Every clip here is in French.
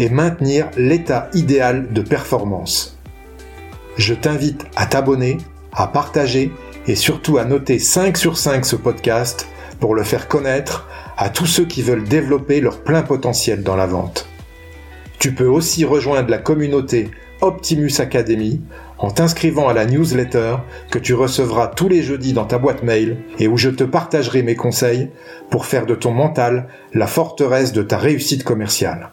et maintenir l'état idéal de performance. Je t'invite à t'abonner, à partager et surtout à noter 5 sur 5 ce podcast pour le faire connaître à tous ceux qui veulent développer leur plein potentiel dans la vente. Tu peux aussi rejoindre la communauté Optimus Academy en t'inscrivant à la newsletter que tu recevras tous les jeudis dans ta boîte mail et où je te partagerai mes conseils pour faire de ton mental la forteresse de ta réussite commerciale.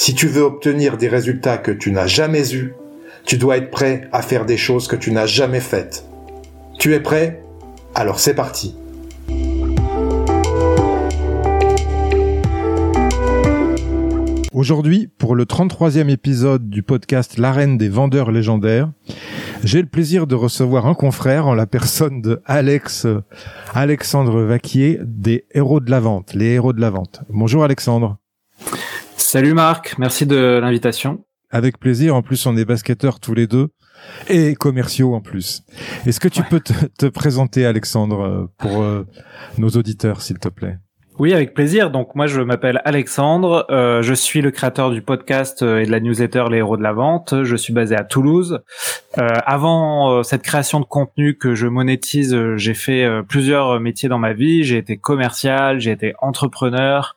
Si tu veux obtenir des résultats que tu n'as jamais eus, tu dois être prêt à faire des choses que tu n'as jamais faites. Tu es prêt? Alors c'est parti. Aujourd'hui, pour le 33e épisode du podcast L'arène des vendeurs légendaires, j'ai le plaisir de recevoir un confrère en la personne de Alex, Alexandre Vaquier des Héros de la Vente, les Héros de la Vente. Bonjour Alexandre. Salut Marc, merci de l'invitation. Avec plaisir, en plus on est basketteurs tous les deux. Et commerciaux en plus. Est-ce que tu peux te, présenter Alexandre pour euh, nos auditeurs s'il te plaît? Oui, avec plaisir. Donc moi, je m'appelle Alexandre. Euh, je suis le créateur du podcast euh, et de la newsletter Les Héros de la Vente. Je suis basé à Toulouse. Euh, avant cette création de contenu que je monétise, j'ai fait plusieurs métiers dans ma vie. J'ai été commercial, j'ai été entrepreneur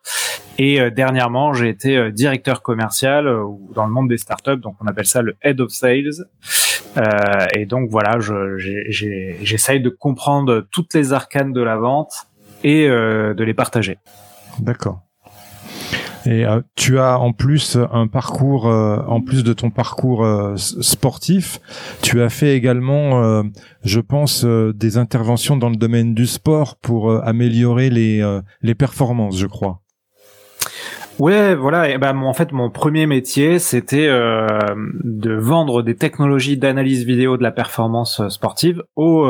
et dernièrement, j'ai été directeur commercial dans le monde des startups. Donc on appelle ça le head of sales. et donc voilà, j'essaye de comprendre toutes les arcanes de la vente et euh, de les partager. D'accord. Et euh, tu as en plus un parcours, euh, en plus de ton parcours sportif, tu as fait également, je pense, des interventions dans le domaine du sport pour améliorer les, les performances, je crois. Ouais, voilà. Et ben, en fait, mon premier métier, c'était de vendre des technologies d'analyse vidéo de la performance sportive aux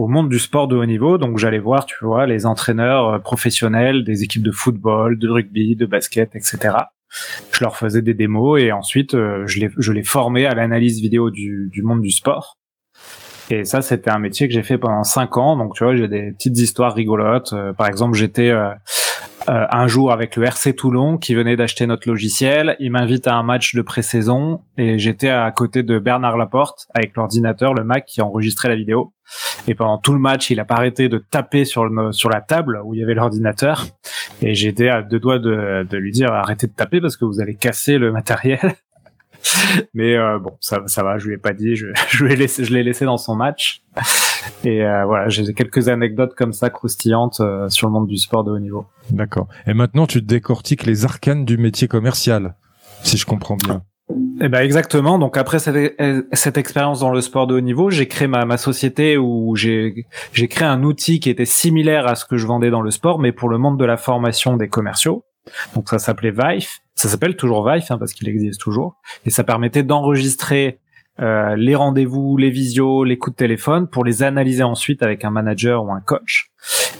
au monde du sport de haut niveau. Donc j'allais voir, tu vois, les entraîneurs euh, professionnels des équipes de football, de rugby, de basket, etc. Je leur faisais des démos et ensuite euh, je les, je les formais à l'analyse vidéo du, du monde du sport. Et ça, c'était un métier que j'ai fait pendant cinq ans. Donc, tu vois, j'ai des petites histoires rigolotes. Euh, par exemple, j'étais euh, un jour avec le RC Toulon qui venait d'acheter notre logiciel. Il m'invite à un match de pré-saison et j'étais à côté de Bernard Laporte avec l'ordinateur, le Mac qui enregistrait la vidéo. Et pendant tout le match, il a pas arrêté de taper sur le sur la table où il y avait l'ordinateur. Et j'étais à deux doigts de, de lui dire arrêtez de taper parce que vous allez casser le matériel. Mais euh, bon, ça, ça va, je lui ai pas dit, je, je l'ai laissé, je l'ai laissé dans son match. Et euh, voilà, j'ai quelques anecdotes comme ça croustillantes euh, sur le monde du sport de haut niveau. D'accord. Et maintenant, tu décortiques les arcanes du métier commercial, si je comprends bien. Eh ben exactement. Donc après cette, cette expérience dans le sport de haut niveau, j'ai créé ma, ma société où j'ai j'ai créé un outil qui était similaire à ce que je vendais dans le sport, mais pour le monde de la formation des commerciaux. Donc ça s'appelait Vive. Ça s'appelle toujours Vive hein, parce qu'il existe toujours. Et ça permettait d'enregistrer euh, les rendez-vous, les visios, les coups de téléphone pour les analyser ensuite avec un manager ou un coach.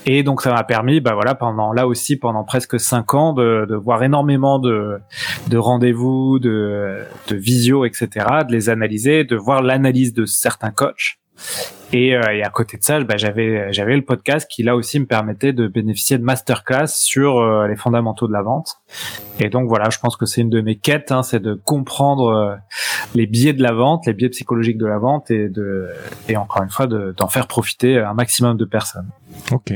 Et donc ça m'a permis, bah voilà, pendant là aussi pendant presque cinq ans de, de voir énormément de, de rendez-vous, de, de visio, etc., de les analyser, de voir l'analyse de certains coachs et, euh, et, à côté de ça, bah, j'avais j'avais le podcast qui là aussi me permettait de bénéficier de masterclass sur euh, les fondamentaux de la vente. Et donc voilà, je pense que c'est une de mes quêtes, hein, c'est de comprendre euh, les biais de la vente, les biais psychologiques de la vente et de et encore une fois d'en faire profiter un maximum de personnes. Ok.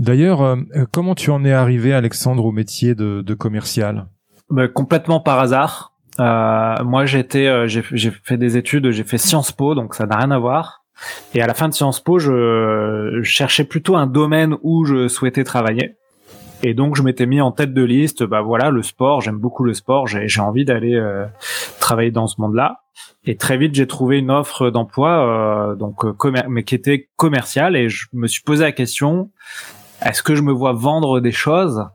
D'ailleurs, comment tu en es arrivé, Alexandre, au métier de, de commercial? Bah, Complètement par hasard. Euh, moi, j'étais, j'ai fait des études, j'ai fait Sciences Po, donc ça n'a rien à voir. Et à la fin de Sciences Po, je, cherchais plutôt un domaine où je souhaitais travailler. Et donc je m'étais mis en tête de liste, bah voilà, le sport, j'aime beaucoup le sport, j'ai envie d'aller euh, travailler dans ce monde-là. Et très vite, j'ai trouvé une offre d'emploi, euh, donc euh, mais qui était commerciale, et je me suis posé la question est-ce que je me vois vendre des choses?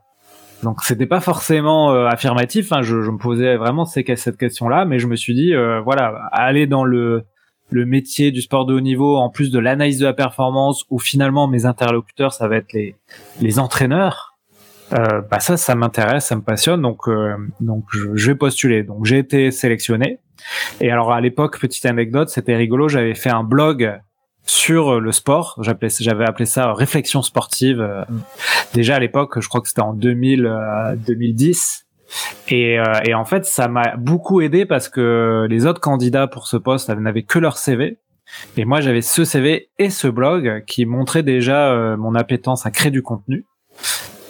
Donc c'était pas forcément affirmatif. Hein, je, me posais vraiment cette question-là, mais je me suis dit, voilà, aller dans le le métier du sport de haut niveau, en plus de l'analyse de la performance, où finalement mes interlocuteurs, ça va être les les entraîneurs. Euh, bah ça, ça m'intéresse, ça me passionne, donc euh, donc je, je, vais postuler. Donc j'ai été sélectionné. Et alors à l'époque, petite anecdote, c'était rigolo. J'avais fait un blog sur le sport. J'appelais, j'avais appelé ça réflexion sportive. Euh, déjà à l'époque, je crois que c'était en 2000, 2010. Euh, et, en fait, ça m'a beaucoup aidé parce que les autres candidats pour ce poste n'avaient que leur CV. Et moi, j'avais ce CV et ce blog qui montraient déjà mon appétence à créer du contenu.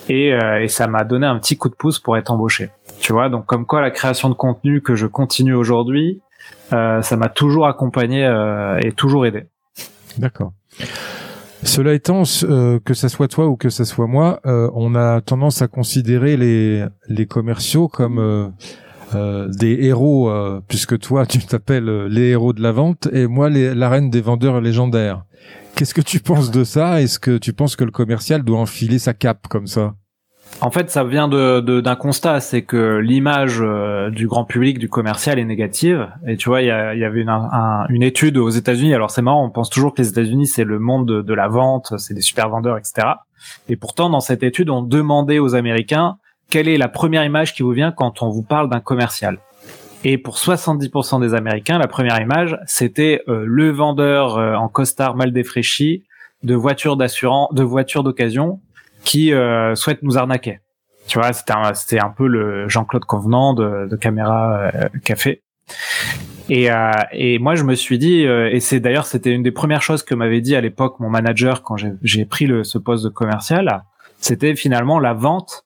Et, et ça m'a donné un petit coup de pouce pour être embauché. Tu vois, donc comme quoi la création de contenu que je continue aujourd'hui, ça m'a toujours accompagné et toujours aidé. D'accord. Cela étant, euh, que ça soit toi ou que ça soit moi, euh, on a tendance à considérer les, les commerciaux comme euh, des héros, puisque toi tu t'appelles les héros de la vente et moi les, la reine des vendeurs légendaires. Qu'est-ce que tu penses de ça? Est-ce que tu penses que le commercial doit enfiler sa cape comme ça? En fait, ça vient d'un constat, c'est que l'image euh, du grand public du commercial est négative. Et tu vois, il y, avait une, une, étude aux États-Unis. Alors c'est marrant, on pense toujours que les États-Unis c'est le monde de, la vente, c'est des super vendeurs, etc. Et pourtant, dans cette étude, on demandait aux Américains quelle est la première image qui vous vient quand on vous parle d'un commercial? Et pour 70% des Américains, la première image, c'était euh, le vendeur euh, en costard mal défraîchi de voitures d'assurance, de voitures d'occasion qui euh, souhaite nous arnaquer. Tu vois, c'était un, c'était un peu le Jean-Claude Convenant de, de Caméra euh, Café. Et, euh, et moi, je me suis dit, euh, et c'est d'ailleurs, c'était une des premières choses que m'avait dit à l'époque mon manager quand j'ai pris le, ce poste de commercial, c'était finalement la vente.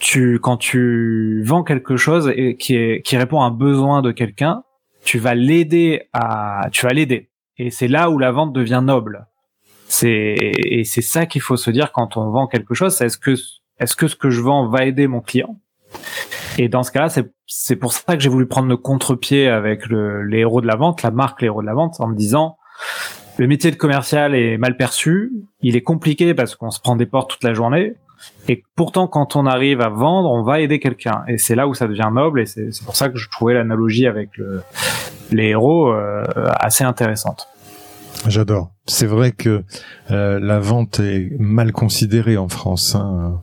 Tu, quand tu vends quelque chose et qui, est, qui répond à un besoin de quelqu'un, tu vas l'aider à, tu vas l'aider. Et c'est là où la vente devient noble. C'est et c'est ça qu'il faut se dire quand on vend quelque chose. Est-ce que est-ce que ce que je vends va aider mon client? Et dans ce cas-là, c'est c'est pour ça que j'ai voulu prendre le contre-pied avec le, les héros de la vente, la marque les héros de la vente, en me disant le métier de commercial est mal perçu, il est compliqué parce qu'on se prend des portes toute la journée. Et pourtant, quand on arrive à vendre, on va aider quelqu'un. Et c'est là où ça devient noble. Et c'est pour ça que je trouvais l'analogie avec le, les héros euh, assez intéressante. J'adore. C'est vrai que euh, la vente est mal considérée en France, hein.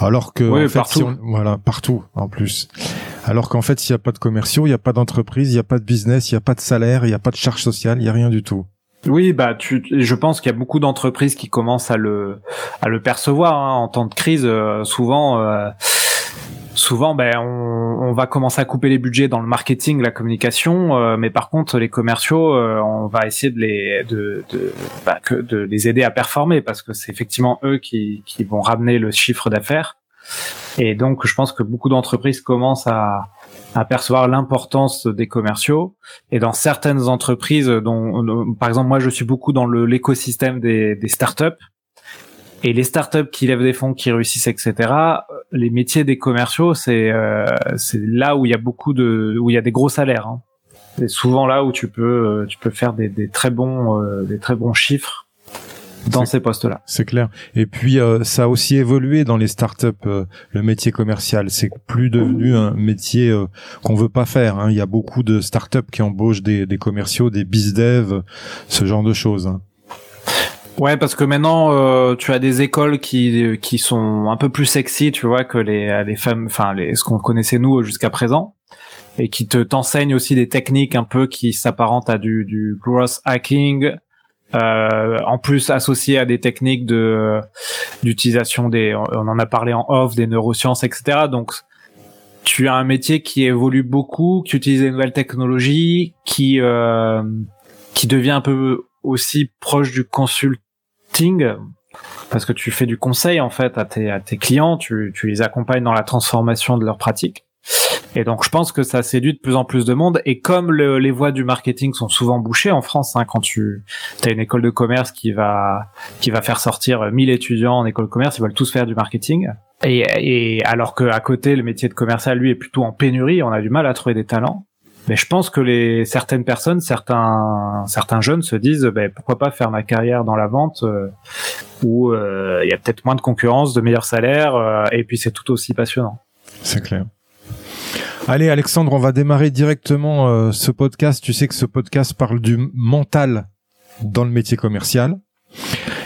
alors que en fait, partout. voilà partout en plus. Alors qu'en fait, s'il n'y a pas de commerciaux, il n'y a pas d'entreprise, il n'y a pas de business, il n'y a pas de salaire, il n'y a pas de charge sociale, il n'y a rien du tout. Oui, bah, tu, je pense qu'il y a beaucoup d'entreprises qui commencent à le, à le percevoir hein. en temps de crise. Euh, souvent, euh, souvent, ben, on, va commencer à couper les budgets dans le marketing, la communication, euh, mais par contre, les commerciaux, euh, on va essayer de les, de, de, bah, que, de les aider à performer parce que c'est effectivement eux qui, qui vont ramener le chiffre d'affaires. Et donc, je pense que beaucoup d'entreprises commencent à, à percevoir l'importance des commerciaux. Et dans certaines entreprises, dont, par exemple, moi, je suis beaucoup dans l'écosystème des, des startups. Et les startups qui lèvent des fonds, qui réussissent, etc. Les métiers des commerciaux, c'est euh, c'est là où il y a beaucoup de où il y a des gros salaires. Hein. C'est souvent là où tu peux euh, tu peux faire des, des très bons euh, des très bons chiffres dans ces postes-là. C'est clair. Et puis ça a aussi évolué dans les startups le métier commercial. C'est plus devenu un métier qu'on veut pas faire. Hein. Il y a beaucoup de startups qui embauchent des, des commerciaux, des biz ce genre de choses. Hein. Ouais, parce que maintenant euh, tu as des écoles qui qui sont un peu plus sexy, tu vois, que les les femmes, enfin les ce qu'on connaissait nous jusqu'à présent, et qui te t'enseignent aussi des techniques un peu qui s'apparentent à du du growth hacking, euh, en plus associé à des techniques de d'utilisation des, on en a parlé en off, des neurosciences, etc. Donc tu as un métier qui évolue beaucoup, qui utilise des nouvelles technologies, qui euh, qui devient un peu aussi proche du consultant parce que tu fais du conseil en fait à tes, à tes clients, tu, tu les accompagnes dans la transformation de leurs pratiques. Et donc je pense que ça séduit de plus en plus de monde. Et comme les voies du marketing sont souvent bouchées en France, hein, quand tu as une école de commerce qui va qui va faire sortir 1000 étudiants en école de commerce, ils veulent tous faire du marketing. Et, et alors que à côté le métier de commercial lui est plutôt en pénurie, on a du mal à trouver des talents. Mais je pense que les certaines personnes, certains certains jeunes se disent, ben, pourquoi pas faire ma carrière dans la vente euh, où euh, il y a peut-être moins de concurrence, de meilleurs salaires, euh, et puis c'est tout aussi passionnant. C'est clair. Allez Alexandre, on va démarrer directement ce podcast. Tu sais que ce podcast parle du mental dans le métier commercial.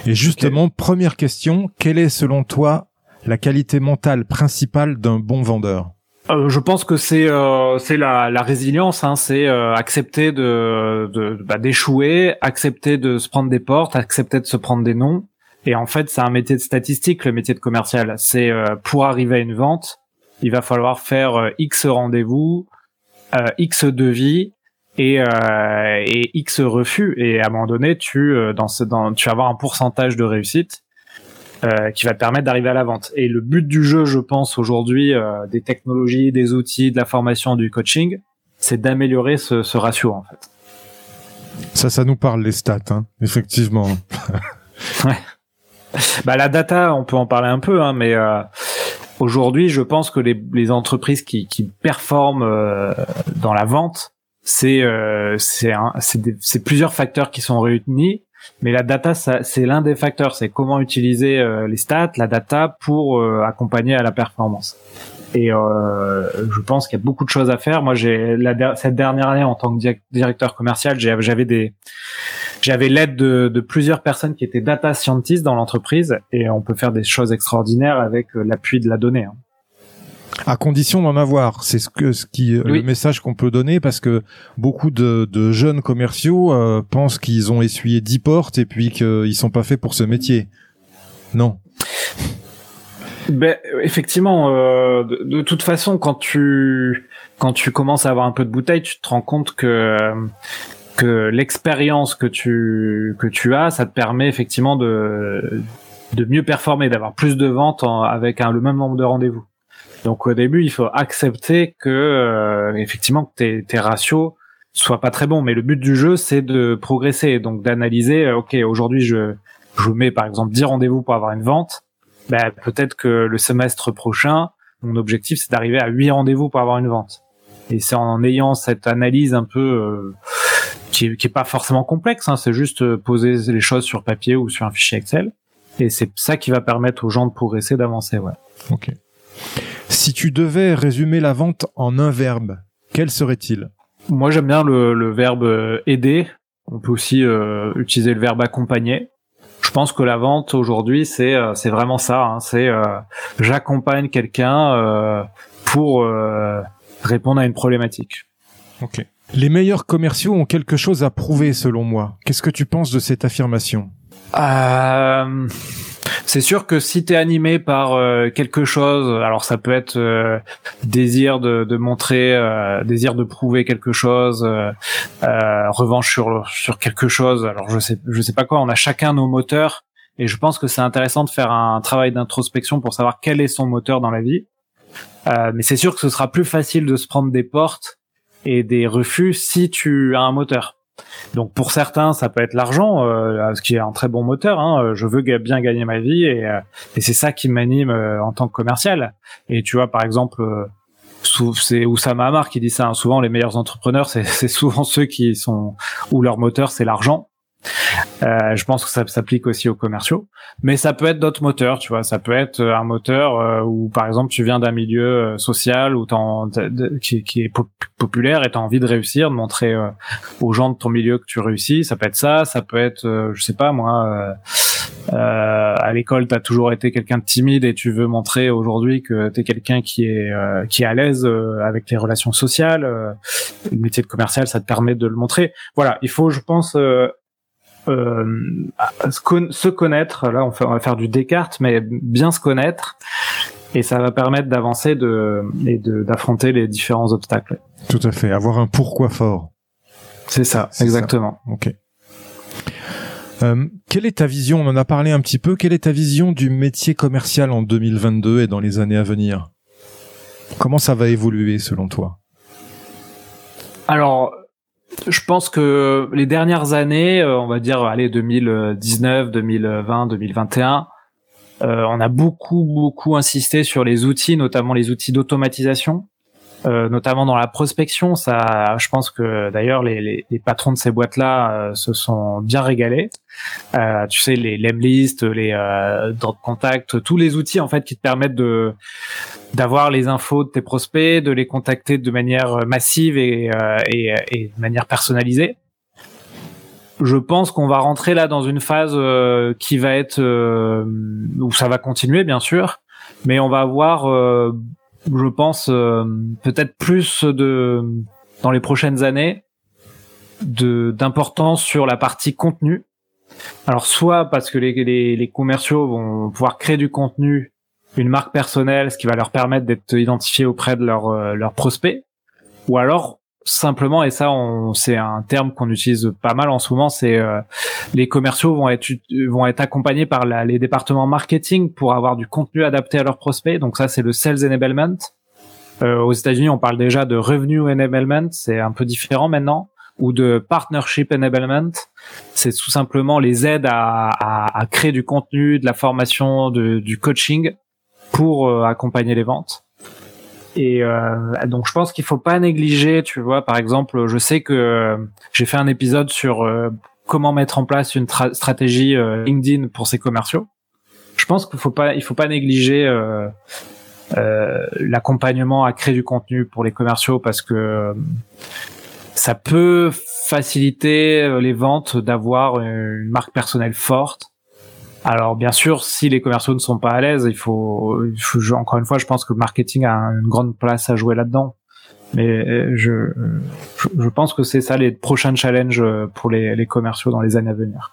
Et justement, première question, quelle est selon toi la qualité mentale principale d'un bon vendeur? Euh, je pense que c'est euh, c'est la, la résilience, hein, c'est euh, accepter de, de bah, d'échouer, accepter de se prendre des portes, accepter de se prendre des noms. Et en fait, c'est un métier de statistique, le métier de commercial. C'est pour arriver à une vente, il va falloir faire X rendez-vous, X devis et, et X refus. Et à un moment donné, tu dans dans, tu vas avoir un pourcentage de réussite euh, qui va te permettre d'arriver à la vente. Et le but du jeu, je pense aujourd'hui, euh, des technologies, des outils, de la formation, du coaching, c'est d'améliorer ce, ce, ratio en fait. Ça, ça nous parle les stats, hein, effectivement. ouais. Bah la data, on peut en parler un peu, hein, mais euh, aujourd'hui, je pense que les, les entreprises qui, qui performent euh, dans la vente, c'est c'est plusieurs facteurs qui sont réunis mais la data, c'est l'un des facteurs. C'est comment utiliser euh, les stats, la data pour euh, accompagner à la performance. Et euh, je pense qu'il y a beaucoup de choses à faire. Moi, j'ai cette dernière année en tant que directeur commercial, j'avais des j'avais l'aide de, de, plusieurs personnes qui étaient data scientists dans l'entreprise et on peut faire des choses extraordinaires avec l'appui de la donnée. Hein à condition d'en avoir. C'est ce que ce qui le message qu'on peut donner parce que beaucoup de, de jeunes commerciaux euh, pensent qu'ils ont essuyé 10 portes et puis qu'ils sont pas faits pour ce métier. Non. Ben effectivement, euh, de, de, toute façon, quand tu quand tu commences à avoir un peu de bouteille, tu te rends compte que que l'expérience que tu que tu as, ça te permet effectivement de de mieux performer, d'avoir plus de ventes avec un, le même nombre de rendez-vous. Donc au début, il faut accepter que euh, effectivement tes, tes ratios soient pas très bons, mais le but du jeu c'est de progresser, donc d'analyser. Euh, ok, aujourd'hui je je mets par exemple 10 rendez-vous pour avoir une vente. Ben, peut-être que le semestre prochain, mon objectif c'est d'arriver à 8 rendez-vous pour avoir une vente. Et c'est en ayant cette analyse un peu euh, qui, est, qui est pas forcément complexe, hein, c'est juste poser les choses sur papier ou sur un fichier Excel. Et c'est ça qui va permettre aux gens de progresser, d'avancer. Ouais. Ok. Si tu devais résumer la vente en un verbe, quel serait-il? Moi, j'aime bien le, verbe euh, aider. On peut aussi euh, utiliser le verbe accompagner. Je pense que la vente aujourd'hui, c'est euh, c'est vraiment ça. Hein. C'est j'accompagne quelqu'un pour répondre à une problématique. Ok. Les meilleurs commerciaux ont quelque chose à prouver, selon moi. Qu'est-ce que tu penses de cette affirmation? Euh, c'est sûr que si tu es animé par euh, quelque chose, alors ça peut être euh, désir de, de montrer, euh, désir de prouver quelque chose, revanche sur sur quelque chose. Alors je sais je sais pas quoi. On a chacun nos moteurs et je pense que c'est intéressant de faire un travail d'introspection pour savoir quel est son moteur dans la vie. mais c'est sûr que ce sera plus facile de se prendre des portes et des refus si tu as un moteur. Donc pour certains, ça peut être l'argent, euh, ce qui est un très bon moteur. Hein. Je veux bien gagner ma vie et, euh, et c'est ça qui m'anime euh, en tant que commercial. Et tu vois, par exemple, c'est Oussama Hamar qui dit ça. Hein. Souvent, les meilleurs entrepreneurs, c'est souvent ceux qui sont où leur moteur c'est l'argent. Euh, je pense que ça s'applique aussi aux commerciaux, mais ça peut être d'autres moteurs, tu vois. Ça peut être un moteur euh, où, par exemple, tu viens d'un milieu euh, social où qui, qui, est populaire et tu as envie de réussir, de montrer aux gens de ton milieu que tu réussis. Ça peut être ça, ça peut être, je sais pas moi, à l'école, tu as toujours été quelqu'un de timide et tu veux montrer aujourd'hui que tu es quelqu'un qui est qui est à l'aise avec les relations sociales. le métier de commercial, ça te permet de le montrer. Voilà, il faut, je pense euh, se connaître. Là, on, fait, on va faire du Descartes, mais bien se connaître. Et ça va permettre d'avancer de, et d'affronter les différents obstacles. Tout à fait. Avoir un pourquoi fort. C'est ça, exactement. Ok. Euh, quelle est ta vision? On en a parlé un petit peu. Quelle est ta vision du métier commercial en 2022 et dans les années à venir? Comment ça va évoluer selon toi? Alors, je pense que les dernières années, euh, on va dire, allez, 2019, 2020, 2021, on a beaucoup, beaucoup insisté sur les outils, notamment les outils d'automatisation. Euh, notamment dans la prospection. Ça, je pense que d'ailleurs les, les, les, patrons de ces boîtes-là euh, se sont bien régalés. Euh, tu sais, les lemlist, les euh, de contact, tous les outils en fait qui te permettent de d'avoir les infos de tes prospects, de les contacter de manière massive et, euh, et, et de manière personnalisée. Je pense qu'on va rentrer là dans une phase euh, qui va être où ça va continuer bien sûr, mais on va avoir je pense euh, peut-être plus de dans les prochaines années de d'importance sur la partie contenu. Alors soit parce que les, les, commerciaux vont pouvoir créer du contenu, une marque personnelle, ce qui va leur permettre d'être identifiés auprès de leurs euh, leurs prospects, ou alors simplement, et ça, c'est un terme qu'on utilise pas mal en ce moment, c'est euh, les commerciaux vont être vont être accompagnés par la, les départements marketing pour avoir du contenu adapté à leurs prospects. Donc ça, c'est le sales enablement. Euh, aux États-Unis, on parle déjà de revenue enablement, c'est un peu différent maintenant, ou de partnership enablement. C'est tout simplement les aides à, à, à, créer du contenu, de la formation, de, du coaching pour euh, accompagner les ventes. Et euh, donc je pense qu'il faut pas négliger, tu vois, par exemple, je sais que euh, j'ai fait un épisode sur euh, comment mettre en place une stratégie LinkedIn pour ses commerciaux. Je pense qu'il faut pas, il faut pas négliger l'accompagnement à créer du contenu pour les commerciaux parce que ça peut faciliter les ventes d'avoir une marque personnelle forte alors bien sûr, si les commerciaux ne sont pas à l'aise, il faut, il faut, encore une fois, je pense que le marketing a une grande place à jouer là-dedans. Mais euh, je, je, pense que c'est ça les prochains challenges pour les, les commerciaux dans les années à venir.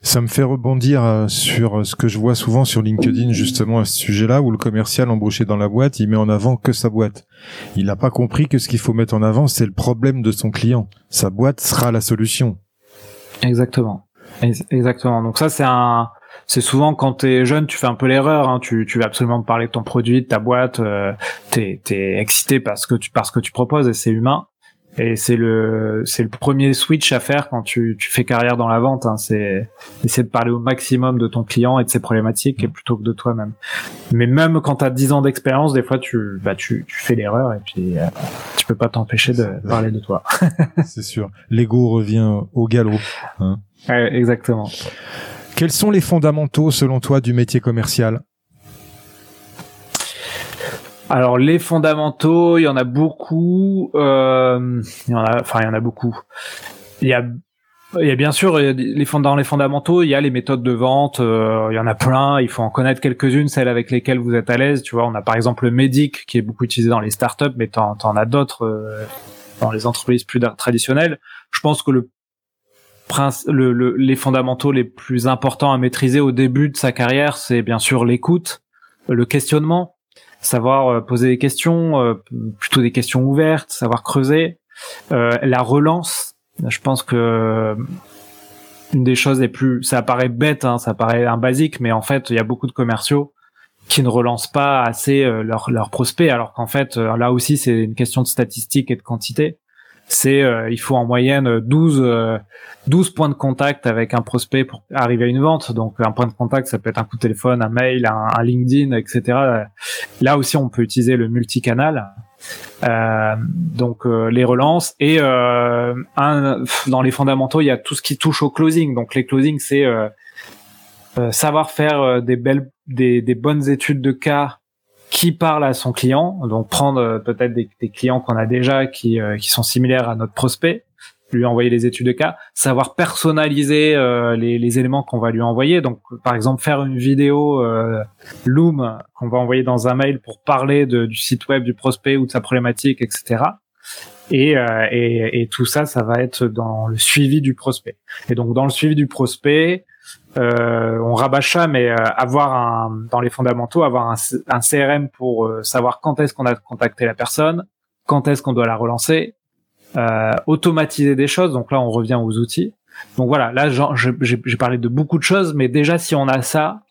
Ça me fait rebondir euh, sur ce que je vois souvent sur LinkedIn justement à ce sujet-là où le commercial embauché dans la boîte, il met en avant que sa boîte. Il n'a pas compris que ce qu'il faut mettre en avant, c'est le problème de son client. Sa boîte sera la solution. Exactement. Exactement. Donc ça c'est un c'est souvent quand t'es jeune, tu fais un peu l'erreur. Hein. Tu, tu veux absolument parler de ton produit, de ta boîte. Euh, t'es, es excité parce que tu parce que tu proposes et c'est humain. Et c'est le c'est le premier switch à faire quand tu, tu fais carrière dans la vente. Hein. C'est essayer de parler au maximum de ton client et de ses problématiques et plutôt que de toi-même. Mais même quand t'as 10 ans d'expérience, des fois tu bah tu, tu fais l'erreur et puis euh, tu peux pas t'empêcher de parler de toi. c'est sûr. L'ego revient au galop. Hein. Ouais, exactement. Quels sont les fondamentaux, selon toi, du métier commercial alors les fondamentaux, il y en a beaucoup. Euh, il y en a, enfin il y en a beaucoup. Il y a, il y a bien sûr les dans les fondamentaux, il y a les méthodes de vente. Euh, il y en a plein. Il faut en connaître quelques-unes, celles avec lesquelles vous êtes à l'aise. Tu vois, on a par exemple le Medic qui est beaucoup utilisé dans les startups, mais t'en en as d'autres euh, dans les entreprises plus traditionnelles. Je pense que le le, le, les fondamentaux les plus importants à maîtriser au début de sa carrière, c'est bien sûr l'écoute, le questionnement, savoir euh, poser des questions, euh, plutôt des questions ouvertes, savoir creuser, euh, la relance. Je pense que une des choses les plus, ça paraît bête, hein, ça paraît un basique, mais en fait, il y a beaucoup de commerciaux qui ne relancent pas assez leurs leur prospects, alors qu'en fait, là aussi, c'est une question de statistique et de quantité c'est euh, il faut en moyenne 12 12 euh, points de contact avec un prospect pour arriver à une vente. Donc un point de contact, ça peut être un coup de téléphone, un mail, un, LinkedIn, etc. Là aussi, on peut utiliser le multicanal. Euh, donc euh, les relances et un, dans les fondamentaux, il y a tout ce qui touche au closing. Donc les closing, c'est savoir faire des belles, des, des bonnes études de cas qui parle à son client, donc prendre euh, peut-être des, clients qu'on a déjà qui, euh, qui sont similaires à notre prospect, lui envoyer les études de cas, savoir personnaliser euh, les, les, éléments qu'on va lui envoyer. Donc, par exemple, faire une vidéo Loom qu'on va envoyer dans un mail pour parler de, du site web du prospect ou de sa problématique, etc. Et, et, et, tout ça, ça va être dans le suivi du prospect. Et donc, dans le suivi du prospect, euh, on rabâche ça, mais euh, avoir un, dans les fondamentaux, avoir un, CRM pour euh, savoir quand est-ce qu'on a contacté la personne, quand est-ce qu'on doit la relancer, automatiser des choses. Donc là, on revient aux outils. Donc voilà, là, j'ai parlé de beaucoup de choses, mais déjà, si on a ça,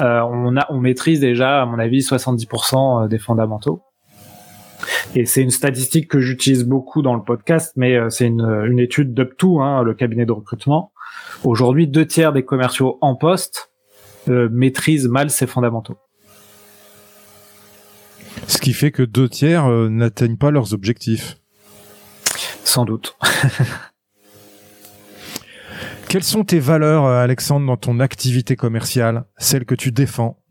on, a, on maîtrise déjà, à mon avis, 70% des fondamentaux. Et c'est une statistique que j'utilise beaucoup dans le podcast, mais c'est une, une étude d'UpTo, hein, le cabinet de recrutement, Aujourd'hui, deux tiers des commerciaux en poste euh, maîtrisent mal ces fondamentaux. Ce qui fait que deux tiers euh, n'atteignent pas leurs objectifs. Sans doute. Quelles sont tes valeurs, euh, Alexandre, dans ton activité commerciale, celles que tu défends?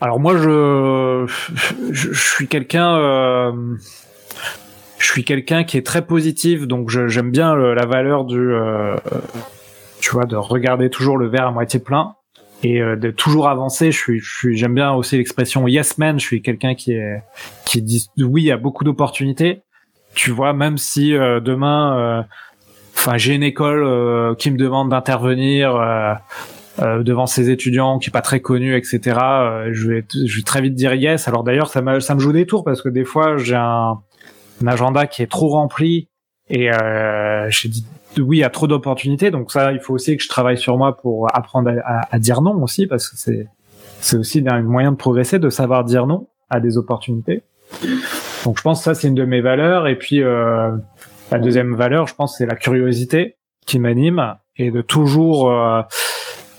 Alors moi, je, je, suis quelqu'un, euh, je suis quelqu'un qui est très positif, donc j'aime bien la valeur du, euh, tu vois, de regarder toujours le verre à moitié plein et de toujours avancer. Je suis, je suis, j'aime bien aussi l'expression yes man. Je suis quelqu'un qui est, qui dit oui à beaucoup d'opportunités. Tu vois, même si demain enfin j'ai une école euh, qui me demande d'intervenir euh, euh, devant ses étudiants qui est pas très connu etc je vais je vais très vite dire yes alors d'ailleurs ça me ça me joue des tours parce que des fois j'ai un, agenda qui est trop rempli et j'ai dit oui à trop d'opportunités donc ça il faut aussi que je travaille sur moi pour apprendre à, dire non aussi parce que c'est c'est aussi un moyen de progresser de savoir dire non à des opportunités donc je pense que ça c'est une de mes valeurs et puis euh, la deuxième valeur, je pense, c'est la curiosité qui m'anime et de toujours euh,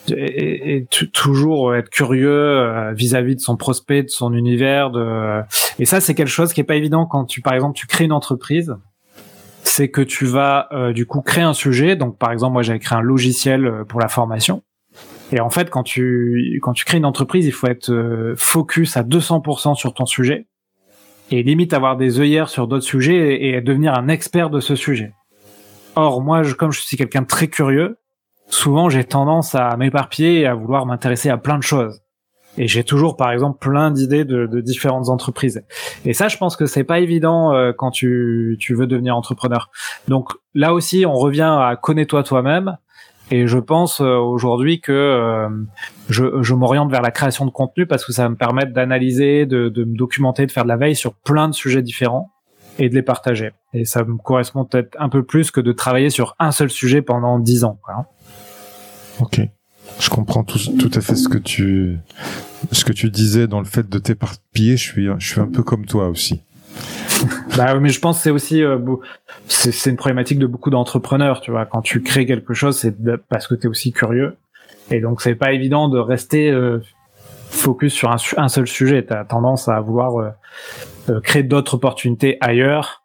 et, toujours être curieux euh, vis-à-vis de son prospect, de son univers. De... Et ça, c'est quelque chose qui est pas évident quand tu, par exemple, tu crées une entreprise. C'est que tu vas euh, du coup créer un sujet. Donc, par exemple, moi, j'avais créé un logiciel pour la formation. Et en fait, quand tu quand tu crées une entreprise, il faut être focus à 200% sur ton sujet et limite avoir des œillères sur d'autres sujets et, devenir un expert de ce sujet. Or, moi, je, comme je suis quelqu'un de très curieux, souvent j'ai tendance à m'éparpiller et à vouloir m'intéresser à plein de choses. Et j'ai toujours, par exemple, plein d'idées de, de, différentes entreprises. Et ça, je pense que c'est pas évident euh, quand tu, tu veux devenir entrepreneur. Donc là aussi, on revient à connais-toi toi-même. Et je pense euh, aujourd'hui que euh, je, je m'oriente vers la création de contenu parce que ça va me permettre d'analyser, de, de me documenter, de faire de la veille sur plein de sujets différents et de les partager. Et ça me correspond peut-être un peu plus que de travailler sur un seul sujet pendant dix ans. Quoi. Ok, je comprends tout, tout à fait ce que tu ce que tu disais dans le fait de t'éparpiller. Je suis je suis un peu comme toi aussi. bah, mais je pense que c'est aussi euh, c'est une problématique de beaucoup d'entrepreneurs, tu vois. Quand tu crées quelque chose, c'est parce que tu es aussi curieux. Et donc c'est pas évident de rester euh, focus sur un, un seul sujet. Tu as tendance à vouloir euh, créer d'autres opportunités ailleurs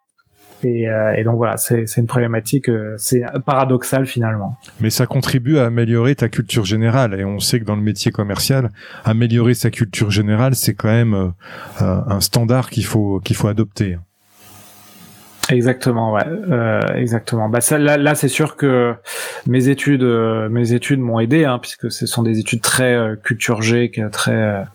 euh, et, donc voilà, c'est une problématique, euh, c'est paradoxal finalement. Mais ça contribue à améliorer ta culture générale. Et on sait que dans le métier commercial, améliorer sa culture générale, c'est quand même euh, un standard qu'il faut qu'il faut adopter. Exactement, ouais, exactement. Bah ça, là, là c'est sûr que mes études, mes études m'ont aidé, hein, puisque ce sont des études très culture G, très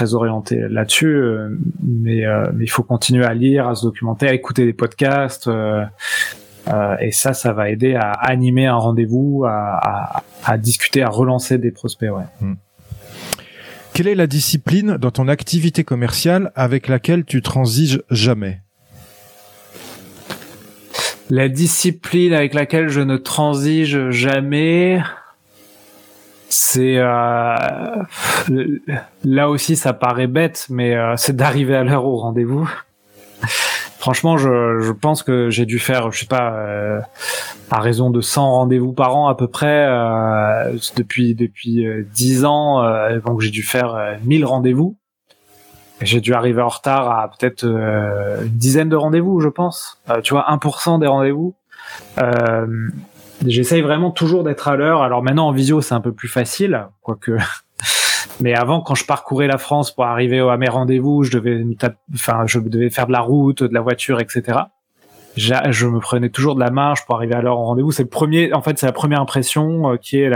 très orienté là-dessus, euh, mais, euh, mais, il faut continuer à lire, à se documenter, à écouter des podcasts. Euh, et ça, ça va aider à animer un rendez-vous, à, à, discuter, à relancer des prospects. Ouais. Hmm. Quelle est la discipline dans ton activité commerciale avec laquelle tu transiges jamais? La discipline avec laquelle je ne transige jamais c'est euh, là aussi ça paraît bête, mais euh, c'est d'arriver à l'heure au rendez-vous. Franchement, je, je, pense que j'ai dû faire, je sais pas, euh, à raison de 100 rendez-vous par an à peu près depuis depuis 10 ans, donc j'ai dû faire 1000 rendez-vous. J'ai dû arriver en retard à peut-être une dizaine de rendez-vous, je pense. tu vois, 1% des rendez-vous. J'essaye vraiment toujours d'être à l'heure. Alors maintenant en visio c'est un peu plus facile, quoique. Mais avant, quand je parcourais la France pour arriver à mes rendez-vous, je devais, enfin, je devais faire de la route, de la voiture, etc. Je me prenais toujours de la marge pour arriver à l'heure au rendez-vous. C'est le premier, en fait, c'est la première impression euh, qui est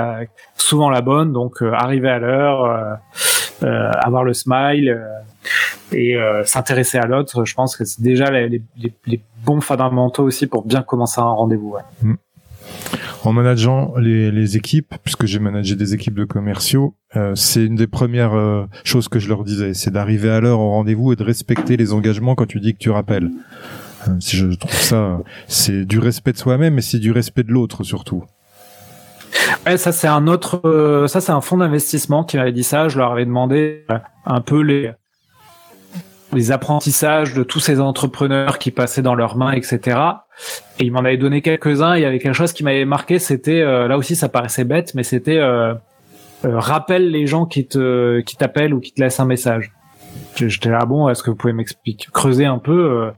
souvent la bonne. Donc, euh, arriver à l'heure, euh, avoir le smile et s'intéresser à l'autre. Je pense que c'est déjà les, bons fondamentaux aussi pour bien commencer un rendez-vous. Mm en manageant les, équipes, puisque j'ai managé des équipes de commerciaux, euh, c'est une des premières euh, choses que je leur disais, c'est d'arriver à l'heure au rendez-vous et de respecter les engagements quand tu dis que tu rappelles. Euh, si je trouve ça, c'est du respect de soi-même, mais c'est du respect de l'autre surtout. Ça c'est un autre, ça c'est un fonds d'investissement qui m'avait dit ça. Je leur avais demandé un peu les les apprentissages de tous ces entrepreneurs qui passaient dans leurs mains, etc. Et il m'en avait donné quelques-uns. Il y avait quelque chose qui m'avait marqué. C'était euh, là aussi, ça paraissait bête, mais c'était euh, euh, rappelle les gens qui te qui t'appellent ou qui te laissent un message. J'étais là, bon, est-ce que vous pouvez m'expliquer, creuser un peu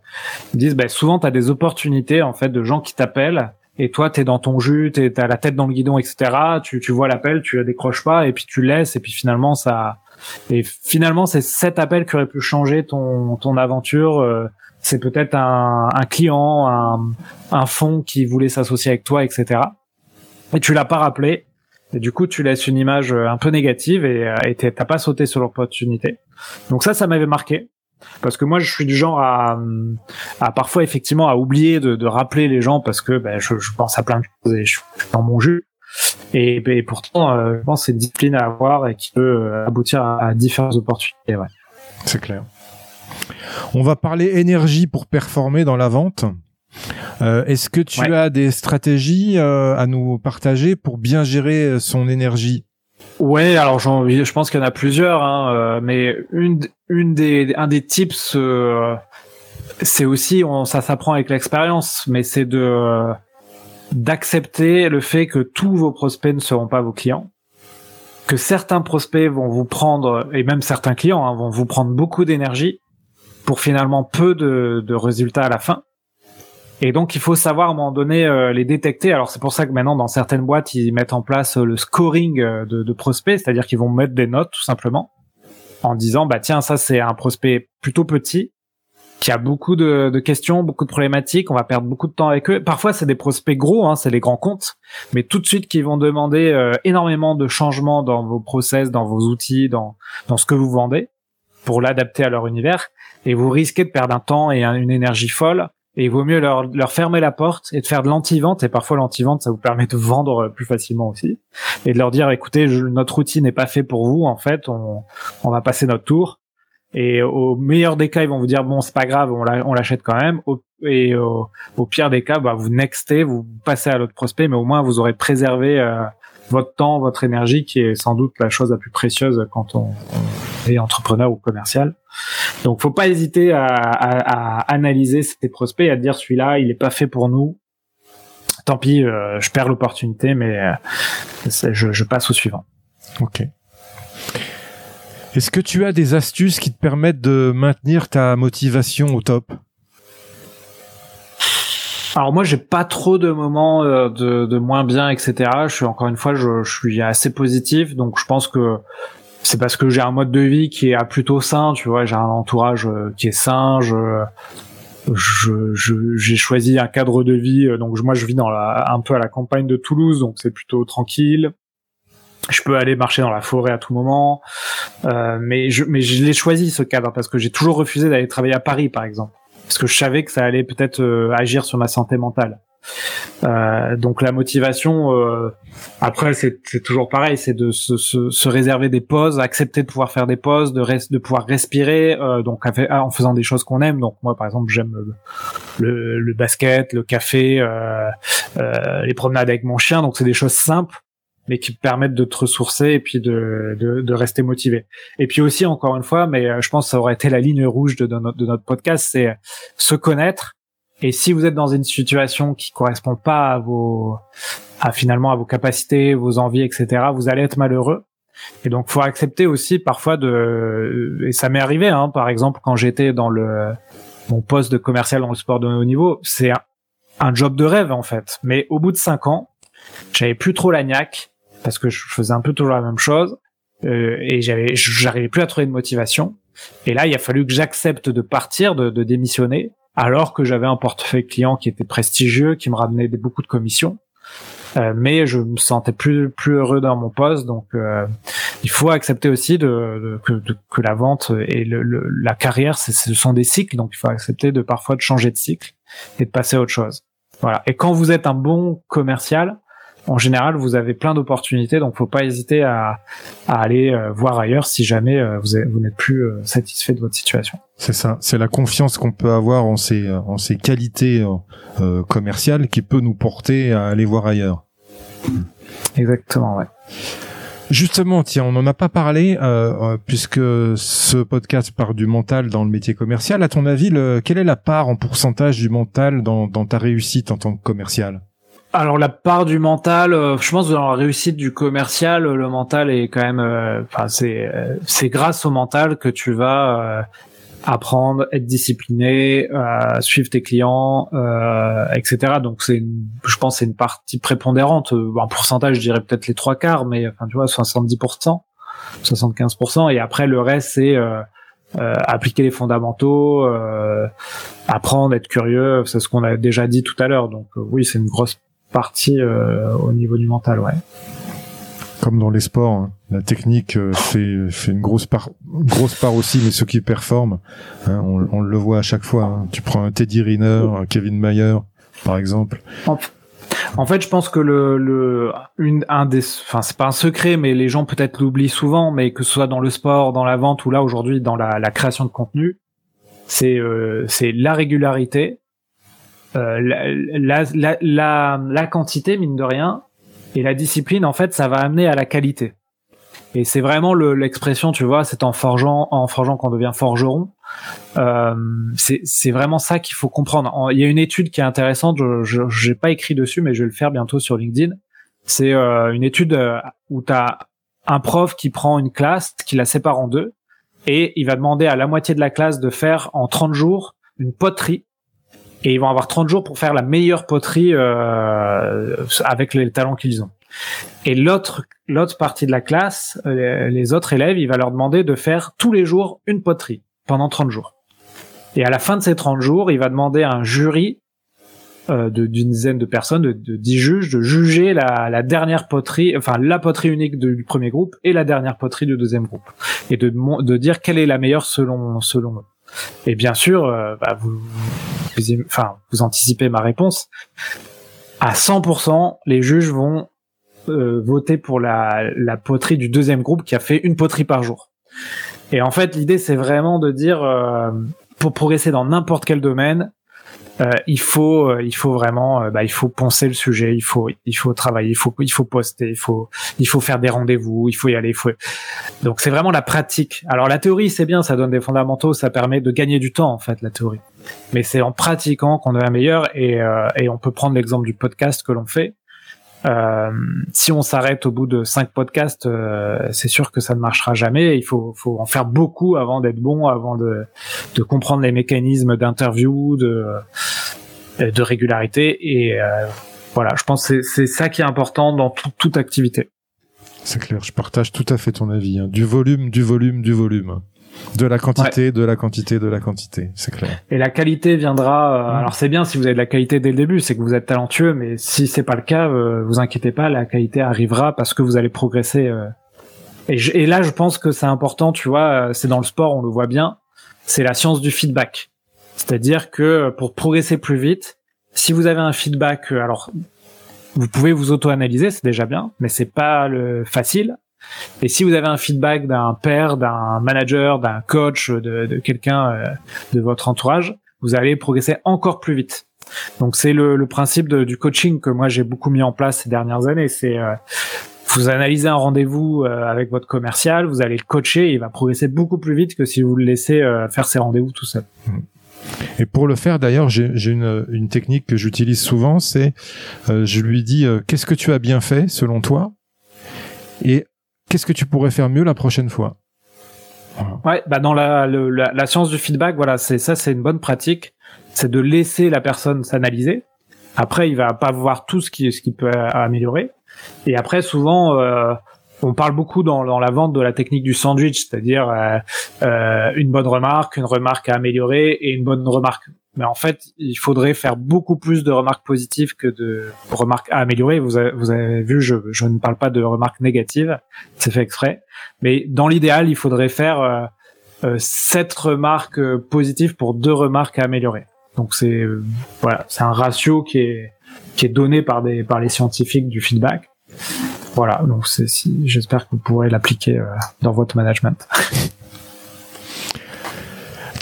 Ils disent, bah, souvent, tu as des opportunités en fait de gens qui t'appellent et toi, tu es dans ton jus, tu as la tête dans le guidon, etc. Tu, tu vois l'appel, tu la décroches pas et puis tu laisses et puis finalement ça et finalement c'est cet appel qui aurait pu changer ton ton aventure. c'est peut-être un, un, client, un, un fonds qui voulait s'associer avec toi, etc. Et tu l'as pas rappelé et du coup, tu laisses une image euh, un peu négative et euh, t'as pas sauté sur l'opportunité. Donc ça, ça m'avait marqué. Parce que moi, je suis du genre à, à parfois effectivement à oublier de, de rappeler les gens parce que ben, je, je, pense à plein de choses et je suis dans mon jus. Et, et pourtant, euh, je pense que c'est une discipline à avoir et qui peut aboutir à, à différentes opportunités. Ouais. C'est clair. On va parler énergie pour performer dans la vente. Euh, Est-ce que tu as des stratégies euh, à nous partager pour bien gérer euh, son énergie? Ouais, alors je pense qu'il y en a plusieurs, hein, euh, mais une, une des, un des tips, euh, c'est aussi, on, ça s'apprend avec l'expérience, mais c'est de d'accepter le fait que tous vos prospects ne seront pas vos clients, que certains prospects vont vous prendre, et même certains clients hein, vont vous prendre beaucoup d'énergie pour finalement peu de, de résultats à la fin. Et donc, il faut savoir à un moment donné euh, les détecter. Alors, c'est pour ça que maintenant, dans certaines boîtes, ils mettent en place euh, le scoring euh, de, de prospects, c'est-à-dire qu'ils vont mettre des notes tout simplement en disant, bah tiens, ça c'est un prospect plutôt petit qui a beaucoup de, de, questions, beaucoup de problématiques. On va perdre beaucoup de temps avec eux. Parfois, c'est des prospects gros, hein, c'est les grands comptes, mais tout de suite, qui vont demander énormément de changements dans vos process, dans vos outils, dans dans ce que vous vendez pour l'adapter à leur univers. Et vous risquez de perdre un temps et une énergie folle et il vaut mieux leur, leur fermer la porte et de faire de l'anti-vente. Et parfois, l'anti-vente, ça vous permet de vendre plus facilement aussi. Et de leur dire, écoutez, notre outil n'est pas fait pour vous. En fait, on, on va passer notre tour. Et au meilleur des cas, ils vont vous dire, bon, c'est pas grave, on l'achète quand même. et au, pire des cas, bah, vous nextez, vous passez à l'autre prospect, mais au moins, vous aurez préservé euh, votre temps, votre énergie, qui est sans doute la chose la plus précieuse quand on, est entrepreneur ou commercial. Donc, faut pas hésiter à, analyser ces prospects, à dire celui-là, il est pas fait pour nous. Tant pis, euh, je perds l'opportunité, mais euh, je, je passe au suivant. Ok. Est-ce que tu as des astuces qui te permettent de maintenir ta motivation au top? Alors moi j'ai pas trop de moments euh, de, moins bien etc. Je suis encore une fois je, suis assez positif. Donc je pense que c'est parce que j'ai un mode de vie qui est plutôt sain tu vois. J'ai un entourage euh, qui est sain. Je j'ai choisi un cadre de vie euh, donc moi je vis dans un peu à la campagne de Toulouse donc c'est plutôt tranquille je peux aller marcher dans la forêt à tout moment euh, mais je mais je l'ai choisi ce cadre parce que j'ai toujours refusé d'aller travailler à Paris par exemple parce que je savais que ça allait peut-être euh, agir sur ma santé mentale. Euh, donc la motivation, euh, après c'est toujours pareil, c'est de se, se, se, réserver des pauses, accepter de pouvoir faire des pauses, de, de pouvoir respirer, euh, donc en faisant des choses qu'on aime. Donc moi par exemple j'aime le, le, basket, le café, euh, les promenades avec mon chien. Donc c'est des choses simples mais qui permettent de te ressourcer et puis de, de, de, rester motivé. Et puis aussi, encore une fois, mais euh, je pense que ça aurait été la ligne rouge de, notre, podcast, c'est se connaître. Et si vous êtes dans une situation qui correspond pas à vos, à finalement à vos capacités, vos envies, etc., vous allez être malheureux. Et donc, faut accepter aussi parfois de, et ça m'est arrivé, hein, par exemple, quand j'étais dans le, mon poste de commercial dans le sport de haut niveau, c'est un, un job de rêve, en fait. Mais au bout de cinq ans, j'avais plus trop la niaque parce que je faisais un peu toujours la même chose euh, et j'avais, j'arrivais plus à trouver de motivation. Et là, il a fallu que j'accepte de partir, de, de démissionner, alors que j'avais un portefeuille client qui était prestigieux, qui me ramenait beaucoup de commissions. Euh, mais je me sentais plus plus heureux dans mon poste, donc euh, il faut accepter aussi de, que, que, la vente et le, la carrière, ce sont des cycles, donc il faut accepter de parfois de changer de cycle et de passer à autre chose. Voilà. Et quand vous êtes un bon commercial, en général, vous avez plein d'opportunités, donc faut pas hésiter à, aller euh, voir ailleurs si jamais euh, vous, vous n'êtes plus euh, satisfait de votre situation. C'est ça, c'est la confiance qu'on peut avoir en ses qualités commerciales qui peut nous porter à aller voir ailleurs. Exactement, ouais. Justement, tiens, on n'en a pas parlé puisque ce podcast part du mental dans le métier commercial. À ton avis, quelle est la part en pourcentage du mental dans ta réussite en tant que commercial? Alors la part du mental, euh, je pense que dans la réussite du commercial, le mental est quand même, euh, enfin c'est c'est grâce au mental que tu vas apprendre, être discipliné, suivre tes clients, etc. Donc c'est, je pense, c'est une partie prépondérante. En pourcentage, je dirais peut-être les trois quarts, mais enfin tu vois, 70%, 75%, et après le reste c'est euh, appliquer les fondamentaux, euh, apprendre, être curieux, c'est ce qu'on a déjà dit tout à l'heure. Donc euh, oui, c'est une grosse partie au niveau du mental, ouais. Comme dans les sports, hein. la technique fait, fait une grosse part, grosse part aussi, mais ceux qui performent, hein, on, on, le voit à chaque fois. Hein. Tu prends un Teddy Riner, un Kevin Mayer, par exemple. En fait, je pense que le, le une, un des, enfin, c'est pas un secret, mais les gens peut-être l'oublient souvent, mais que ce soit dans le sport, dans la vente ou là aujourd'hui dans la, la création de contenu, c'est euh, c'est la régularité, euh, la, la, la, la, quantité mine de rien, et la discipline. En fait, ça va amener à la qualité. Et c'est vraiment l'expression, tu vois, c'est en forgeant, en forgeant qu'on devient forgeron. Euh, c'est vraiment ça qu'il faut comprendre. Il y a une étude qui est intéressante, je n'ai pas écrit dessus, mais je vais le faire bientôt sur LinkedIn. C'est euh, une étude euh, où tu as un prof qui prend une classe, qui la sépare en deux, et il va demander à la moitié de la classe de faire en 30 jours une poterie. Et ils vont avoir 30 jours pour faire la meilleure poterie euh, avec les talents qu'ils ont. Et l'autre l'autre partie de la classe, les autres élèves, il va leur demander de faire tous les jours une poterie pendant 30 jours. Et à la fin de ces 30 jours, il va demander à un jury euh, d'une dizaine de personnes, de, de 10 juges, de juger la, la, dernière poterie, enfin la poterie unique du premier groupe et la dernière poterie du deuxième groupe, et de, de dire quelle est la meilleure selon selon eux. Et bien sûr, euh, bah, vous, vous, enfin, vous anticipez ma réponse. À 100%, les juges vont euh, voter pour la, la poterie du deuxième groupe qui a fait une poterie par jour. Et en fait, l'idée, c'est vraiment de dire, euh, pour progresser dans n'importe quel domaine, il faut, euh, il faut vraiment, euh, bah, il faut penser le sujet, il faut, il faut travailler, il faut, il faut poster, il faut, il faut faire des rendez-vous, il faut y aller. Il faut... Donc c'est vraiment la pratique. Alors la théorie, c'est bien, ça donne des fondamentaux, ça permet de gagner du temps en fait, la théorie. Mais c'est en pratiquant qu'on devient meilleur et, et on peut prendre l'exemple du podcast que l'on fait. Euh, si on s'arrête au bout de cinq podcasts, euh, c'est sûr que ça ne marchera jamais. Il faut, en faire beaucoup avant d'être bon, avant de, comprendre les mécanismes d'interview, de, de régularité. Et euh, voilà, je pense que c'est ça qui est important dans toute activité. C'est clair, je partage tout à fait ton avis. Hein. Du volume, du volume, du volume. De la quantité, de la quantité, de la quantité, c'est clair. Et la qualité viendra. Euh, mm. Alors c'est bien si vous avez de la qualité dès le début, c'est que vous êtes talentueux, mais si c'est pas le cas, euh, vous inquiétez pas, la qualité arrivera parce que vous allez progresser. Euh. Et, et, là, je pense que c'est important, tu vois, c'est dans le sport, on le voit bien, c'est la science du feedback. C'est-à-dire que pour progresser plus vite, si vous avez un feedback, alors vous pouvez vous auto-analyser, c'est déjà bien, mais c'est pas le facile. Et si vous avez un feedback d'un père, d'un manager, d'un coach, de, quelqu'un euh, de votre entourage, vous allez progresser encore plus vite. Donc c'est le, principe du coaching que moi j'ai beaucoup mis en place ces dernières années. C'est euh, vous analysez un rendez-vous euh, avec votre commercial, vous allez le coacher, il va progresser beaucoup plus vite que si vous le laissez faire ses rendez-vous tout seul. Et pour le faire, d'ailleurs, j'ai une, une, technique que j'utilise souvent, c'est je lui dis qu'est-ce que tu as bien fait selon toi, et qu'est-ce que tu pourrais faire mieux la prochaine fois Ouais, bah dans la, la, science du feedback, voilà, c'est ça, c'est une bonne pratique, c'est de laisser la personne s'analyser. Après, il va pas voir tout ce qui ce qui peut améliorer. Et après, souvent, euh, on parle beaucoup dans, dans, la vente de la technique du sandwich, c'est-à-dire euh, euh, une bonne remarque, une remarque à améliorer et une bonne remarque mais en fait, il faudrait faire beaucoup plus de remarques positives que de remarques à améliorer. Vous avez, vous avez vu, je, je, ne parle pas de remarques négatives, c'est fait exprès. Mais dans l'idéal, il faudrait faire euh, euh, sept remarques euh, positives pour deux remarques à améliorer. Donc c'est voilà, c'est un ratio qui est qui est donné par des par les scientifiques du feedback. Voilà, donc c'est si j'espère que vous pourrez l'appliquer dans votre management.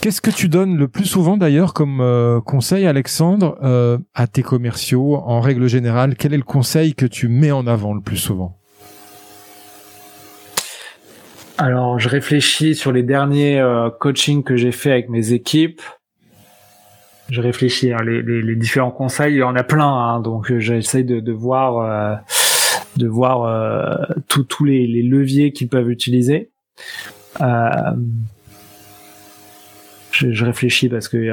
Qu'est-ce que tu donnes le plus souvent d'ailleurs comme euh, conseil, Alexandre, euh, à tes commerciaux en règle générale? Quel est le conseil que tu mets en avant le plus souvent? Alors, je réfléchis sur les derniers euh, coachings que j'ai fait avec mes équipes. je réfléchis. Hein. Les, différents conseils, il y en a plein, hein, donc j'essaye de, voir, tous les, leviers qu'ils peuvent utiliser. Je, je, réfléchis parce que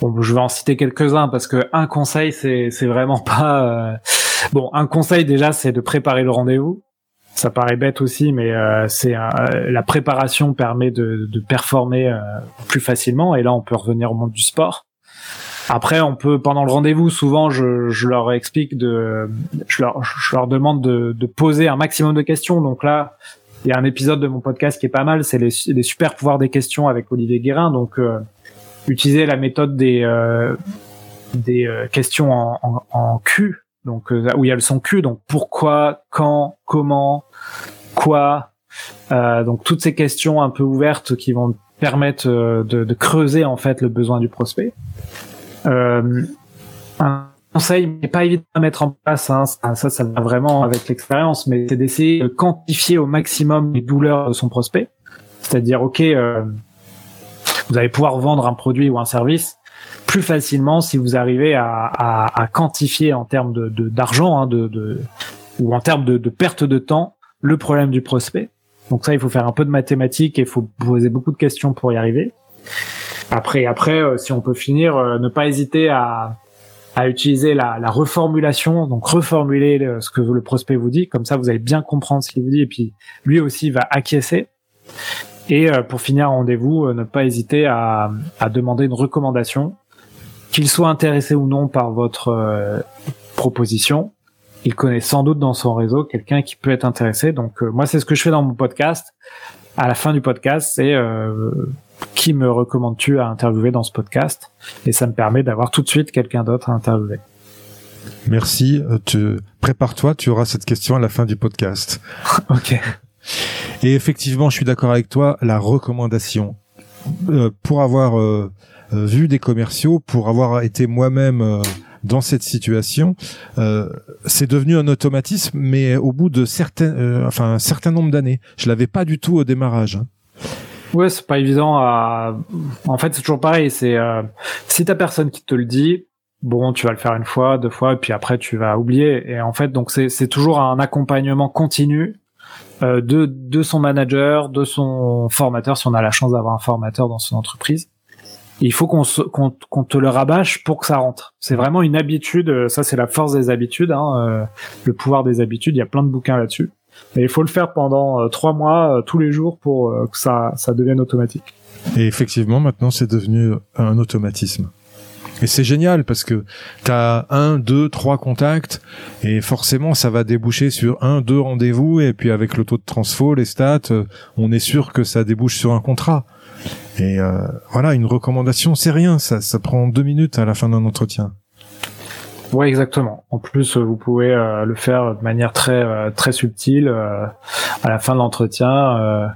bon, je vais en citer quelques-uns parce que un conseil, c'est c'est vraiment pas bon. Un conseil déjà, c'est de préparer le rendez-vous. Ça paraît bête aussi, mais c'est la préparation permet de, de performer plus facilement. Et là, on peut revenir au monde du sport. Après, on peut pendant le rendez-vous, souvent, je, je, leur explique de, je leur, je leur demande de, de, poser un maximum de questions. Donc là, il y a un épisode de mon podcast qui est pas mal, c'est les, super pouvoirs des questions avec Olivier Guérin. Donc, euh, utiliser la méthode des euh, des euh, questions en, Q, donc où il y a le son Q. Donc pourquoi, quand, comment, quoi. donc toutes ces questions un peu ouvertes qui vont permettre de, de creuser en fait le besoin du prospect. Euh, un conseil n'est pas évident à mettre en place, hein, ça, ça, ça vraiment avec l'expérience, mais c'est d'essayer de quantifier au maximum les douleurs de son prospect. C'est-à-dire, ok, euh, vous allez pouvoir vendre un produit ou un service plus facilement si vous arrivez à, à, à quantifier en termes de d'argent, hein, de, de, ou en termes de, de perte de temps, le problème du prospect. Donc ça, il faut faire un peu de mathématiques et il faut poser beaucoup de questions pour y arriver. Après, après, euh, si on peut finir, euh, ne pas hésiter à, à utiliser la, la, reformulation, donc reformuler ce que le prospect vous dit, comme ça vous allez bien comprendre ce qu'il vous dit, et puis lui aussi va acquiescer. Et euh, pour finir rendez-vous, ne pas hésiter à, demander une recommandation, qu'il soit intéressé ou non par votre proposition. Il connaît sans doute dans son réseau quelqu'un qui peut être intéressé. Donc moi, c'est ce que je fais dans mon podcast. À la fin du podcast, c'est qui me recommandes-tu à interviewer dans ce podcast? Et ça me permet d'avoir tout de suite quelqu'un d'autre à interviewer. Merci. Euh, tu prépare-toi, tu auras cette question à la fin du podcast. ok. Et effectivement, je suis d'accord avec toi. La recommandation euh, pour avoir euh, vu des commerciaux, pour avoir été moi-même dans cette situation, c'est devenu un automatisme, mais au bout de certains, enfin un certain nombre d'années. Je l'avais pas du tout au démarrage. Hein. Ouais, c'est pas évident à. En fait, c'est toujours pareil. C'est euh... si t'as personne qui te le dit, bon, tu vas le faire une fois, deux fois, et puis après tu vas oublier. Et en fait, donc c'est c'est toujours un accompagnement continu euh, de de son manager, de son formateur, si on a la chance d'avoir un formateur dans son entreprise. il faut qu'on qu'on qu'on te le rabâche pour que ça rentre. C'est vraiment une habitude. Ça, c'est la force des habitudes, hein, euh, le pouvoir des habitudes. Il y a plein de bouquins là-dessus. Et il faut le faire pendant euh, trois mois, euh, tous les jours, pour euh, que ça, ça devienne automatique. Et effectivement, maintenant, c'est devenu un automatisme. Et c'est génial parce que tu un, deux, trois contacts et forcément ça va déboucher sur un, deux rendez-vous et puis avec le taux de transfo, les stats, on est sûr que ça débouche sur un contrat. Et voilà, une recommandation, c'est rien, ça, ça prend deux minutes à la fin d'un entretien. Ouais, exactement. En plus, vous pouvez euh, le faire de manière très euh, très subtile euh, à la fin de l'entretien.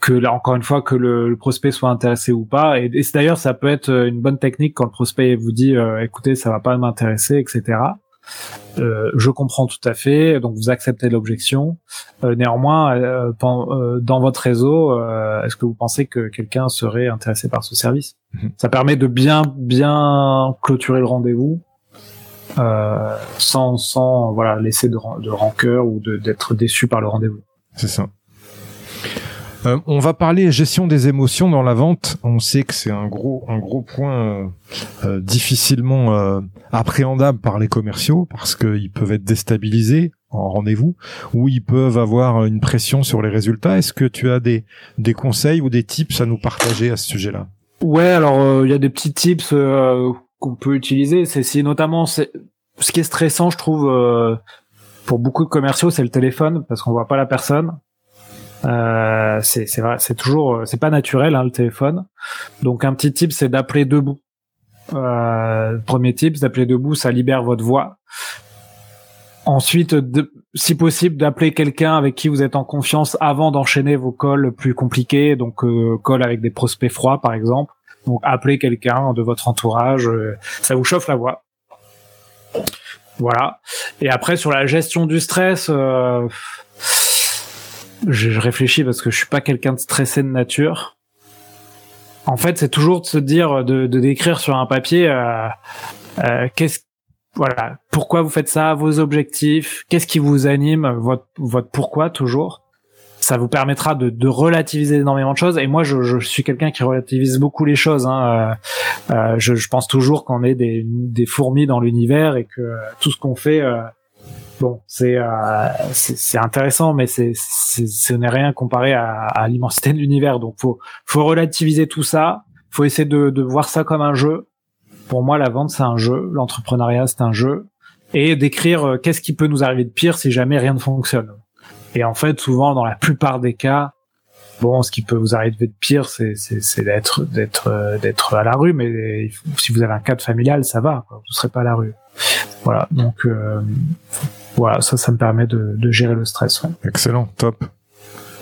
que là encore une fois que le, prospect soit intéressé ou pas et, d'ailleurs ça peut être une bonne technique quand le prospect vous dit écoutez ça va pas m'intéresser etc je comprends tout à fait donc vous acceptez l'objection néanmoins dans votre réseau est-ce que vous pensez que quelqu'un serait intéressé par ce service? Mhm. ça permet de bien bien clôturer le rendez-vous euh, sans, sans voilà laisser de, de rancœur ou d'être déçu par le rendez-vous. C'est ça. Euh, on va parler gestion des émotions dans la vente. On sait que c'est un gros, un gros point euh, euh difficilement euh, appréhendable par les commerciaux parce qu'ils peuvent être déstabilisés en rendez-vous ou ils peuvent avoir une pression sur les résultats. Est-ce que tu as des, des conseils ou des tips à nous partager à ce sujet-là? Ouais, alors il y a des petits tips qu'on peut utiliser. C'est si notamment ce qui est stressant, je trouve, euh, pour beaucoup de commerciaux, c'est le téléphone parce qu'on voit pas la personne. Euh, c'est c'est vrai, c'est toujours, c'est pas naturel hein, le téléphone. Donc un petit tip, c'est d'appeler debout. Euh, premier tip, d'appeler debout, ça libère votre voix. Ensuite, si possible, d'appeler quelqu'un avec qui vous êtes en confiance avant d'enchaîner vos calls plus compliqués, donc euh, calls avec des prospects froids par exemple. Donc appelez quelqu'un de votre entourage, euh, ça vous chauffe la voix. Voilà. Et après sur la gestion du stress, euh, je, réfléchis parce que je suis pas quelqu'un de stressé de nature. en fait, c'est toujours de se dire, de, décrire sur un papier, euh, qu'est-ce, voilà, pourquoi vous faites ça, vos objectifs, qu'est-ce qui vous anime, votre pourquoi toujours. Ça vous permettra de, de relativiser énormément de choses. Et moi, je, je suis quelqu'un qui relativise beaucoup les choses. Hein. Euh, euh je, je, pense toujours qu'on est des, des fourmis dans l'univers et que tout ce qu'on fait euh, bon, c'est euh, c'est intéressant, mais c'est ce n'est rien comparé à, à l'immensité de l'univers. Donc faut faut relativiser tout ça. Faut essayer de, de voir ça comme un jeu. Pour moi, la vente c'est un jeu, l'entrepreneuriat c'est un jeu, et d'écrire qu'est-ce qui peut nous arriver de pire si jamais rien ne fonctionne? Et en fait, souvent, dans la plupart des cas, bon, ce qui peut vous arriver de pire, c'est c'est d'être d'être euh, d'être à la rue, mais si vous avez un cadre familial, ça va, quoi. vous serez pas à la rue. Voilà, donc euh, voilà, ça, ça me permet de, de gérer le stress. Ouais. Excellent, top.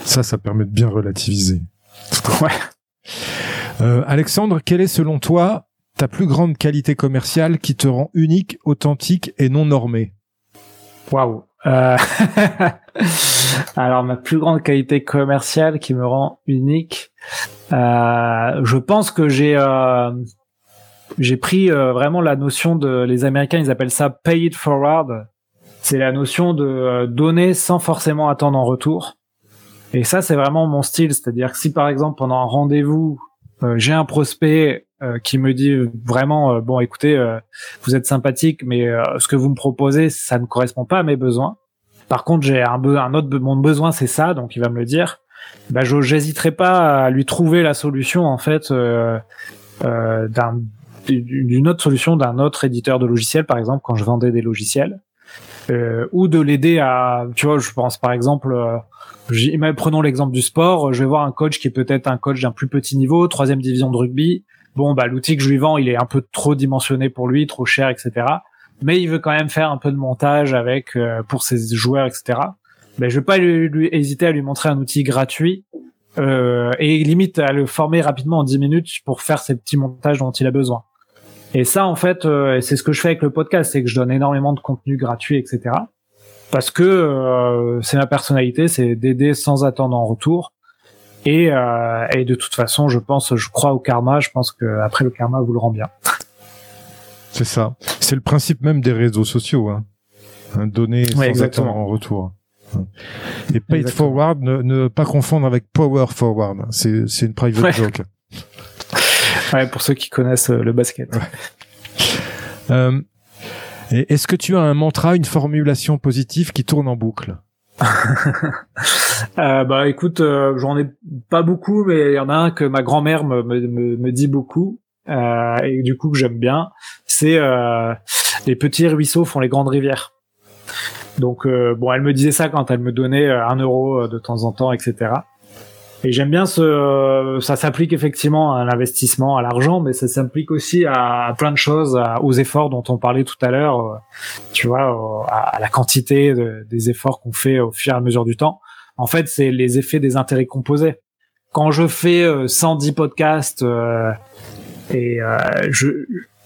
Ça, ça permet de bien relativiser. Ouais. Euh, Alexandre, quelle est selon toi ta plus grande qualité commerciale qui te rend unique, authentique et non normé? Waouh. Euh... Alors ma plus grande qualité commerciale qui me rend unique, euh, je pense que j'ai euh, j'ai pris vraiment la notion de les Américains ils appellent ça pay it forward c'est la notion de donner sans forcément attendre en retour. Et ça, c'est vraiment mon style. C'est-à-dire que si par exemple pendant un rendez-vous, j'ai un prospect euh, qui me dit vraiment, bon, écoutez, vous êtes sympathique, mais ce que vous me proposez, ça ne correspond pas à mes besoins. Par contre, j'ai un, un autre, mon besoin, c'est ça, donc il va me le dire. Bah, j'hésiterai pas à lui trouver la solution en fait d'un d'une autre solution d'un autre éditeur de logiciels, par exemple, quand je vendais des logiciels euh, ou de l'aider à, tu vois, je pense par exemple, euh, prenons l'exemple du sport, je vais voir un coach qui est peut-être un coach d'un plus petit niveau, troisième division de rugby. Bon, bah l'outil que je lui vends, il est un peu trop dimensionné pour lui, trop cher, etc. Mais il veut quand même faire un peu de montage avec euh, pour ses joueurs, etc. Ben je vais pas lui, hésiter à lui montrer un outil gratuit euh, et limite à le former rapidement en 10 minutes pour faire ces petits montages dont il a besoin. Et ça, en fait, euh, c'est ce que je fais avec le podcast, c'est que je donne énormément de contenu gratuit, etc. Parce que euh, c'est ma personnalité, c'est d'aider sans attendre en retour. Et, euh, et, de toute façon, je pense, je crois au karma. Je pense que après le karma vous le rend bien. C'est ça. C'est le principe même des réseaux sociaux. Hein. Donner sans attendre en retour. Et pay it forward, ne, ne, pas confondre avec power forward. C'est une private joke. Ouais, pour ceux qui connaissent euh, le basket. Euh, Est-ce que tu as un mantra, une formulation positive qui tourne en boucle? euh, bah écoute, euh, j'en ai pas beaucoup, mais il y en a un que ma grand-mère me, me, me, dit beaucoup euh, et du coup que j'aime bien. C'est euh, les petits ruisseaux font les grandes rivières. Donc bon, elle me disait ça quand elle me donnait un euro de temps en temps, etc. Et j'aime bien ce, ça s'applique effectivement à l'investissement, à l'argent, mais ça s'applique aussi à, plein de choses, aux efforts dont on parlait tout à l'heure, euh, tu vois, à, la quantité des efforts qu'on fait au fur et à mesure du temps. En fait, c'est les effets des intérêts composés. Quand je fais 110 euh, podcasts euh, et je,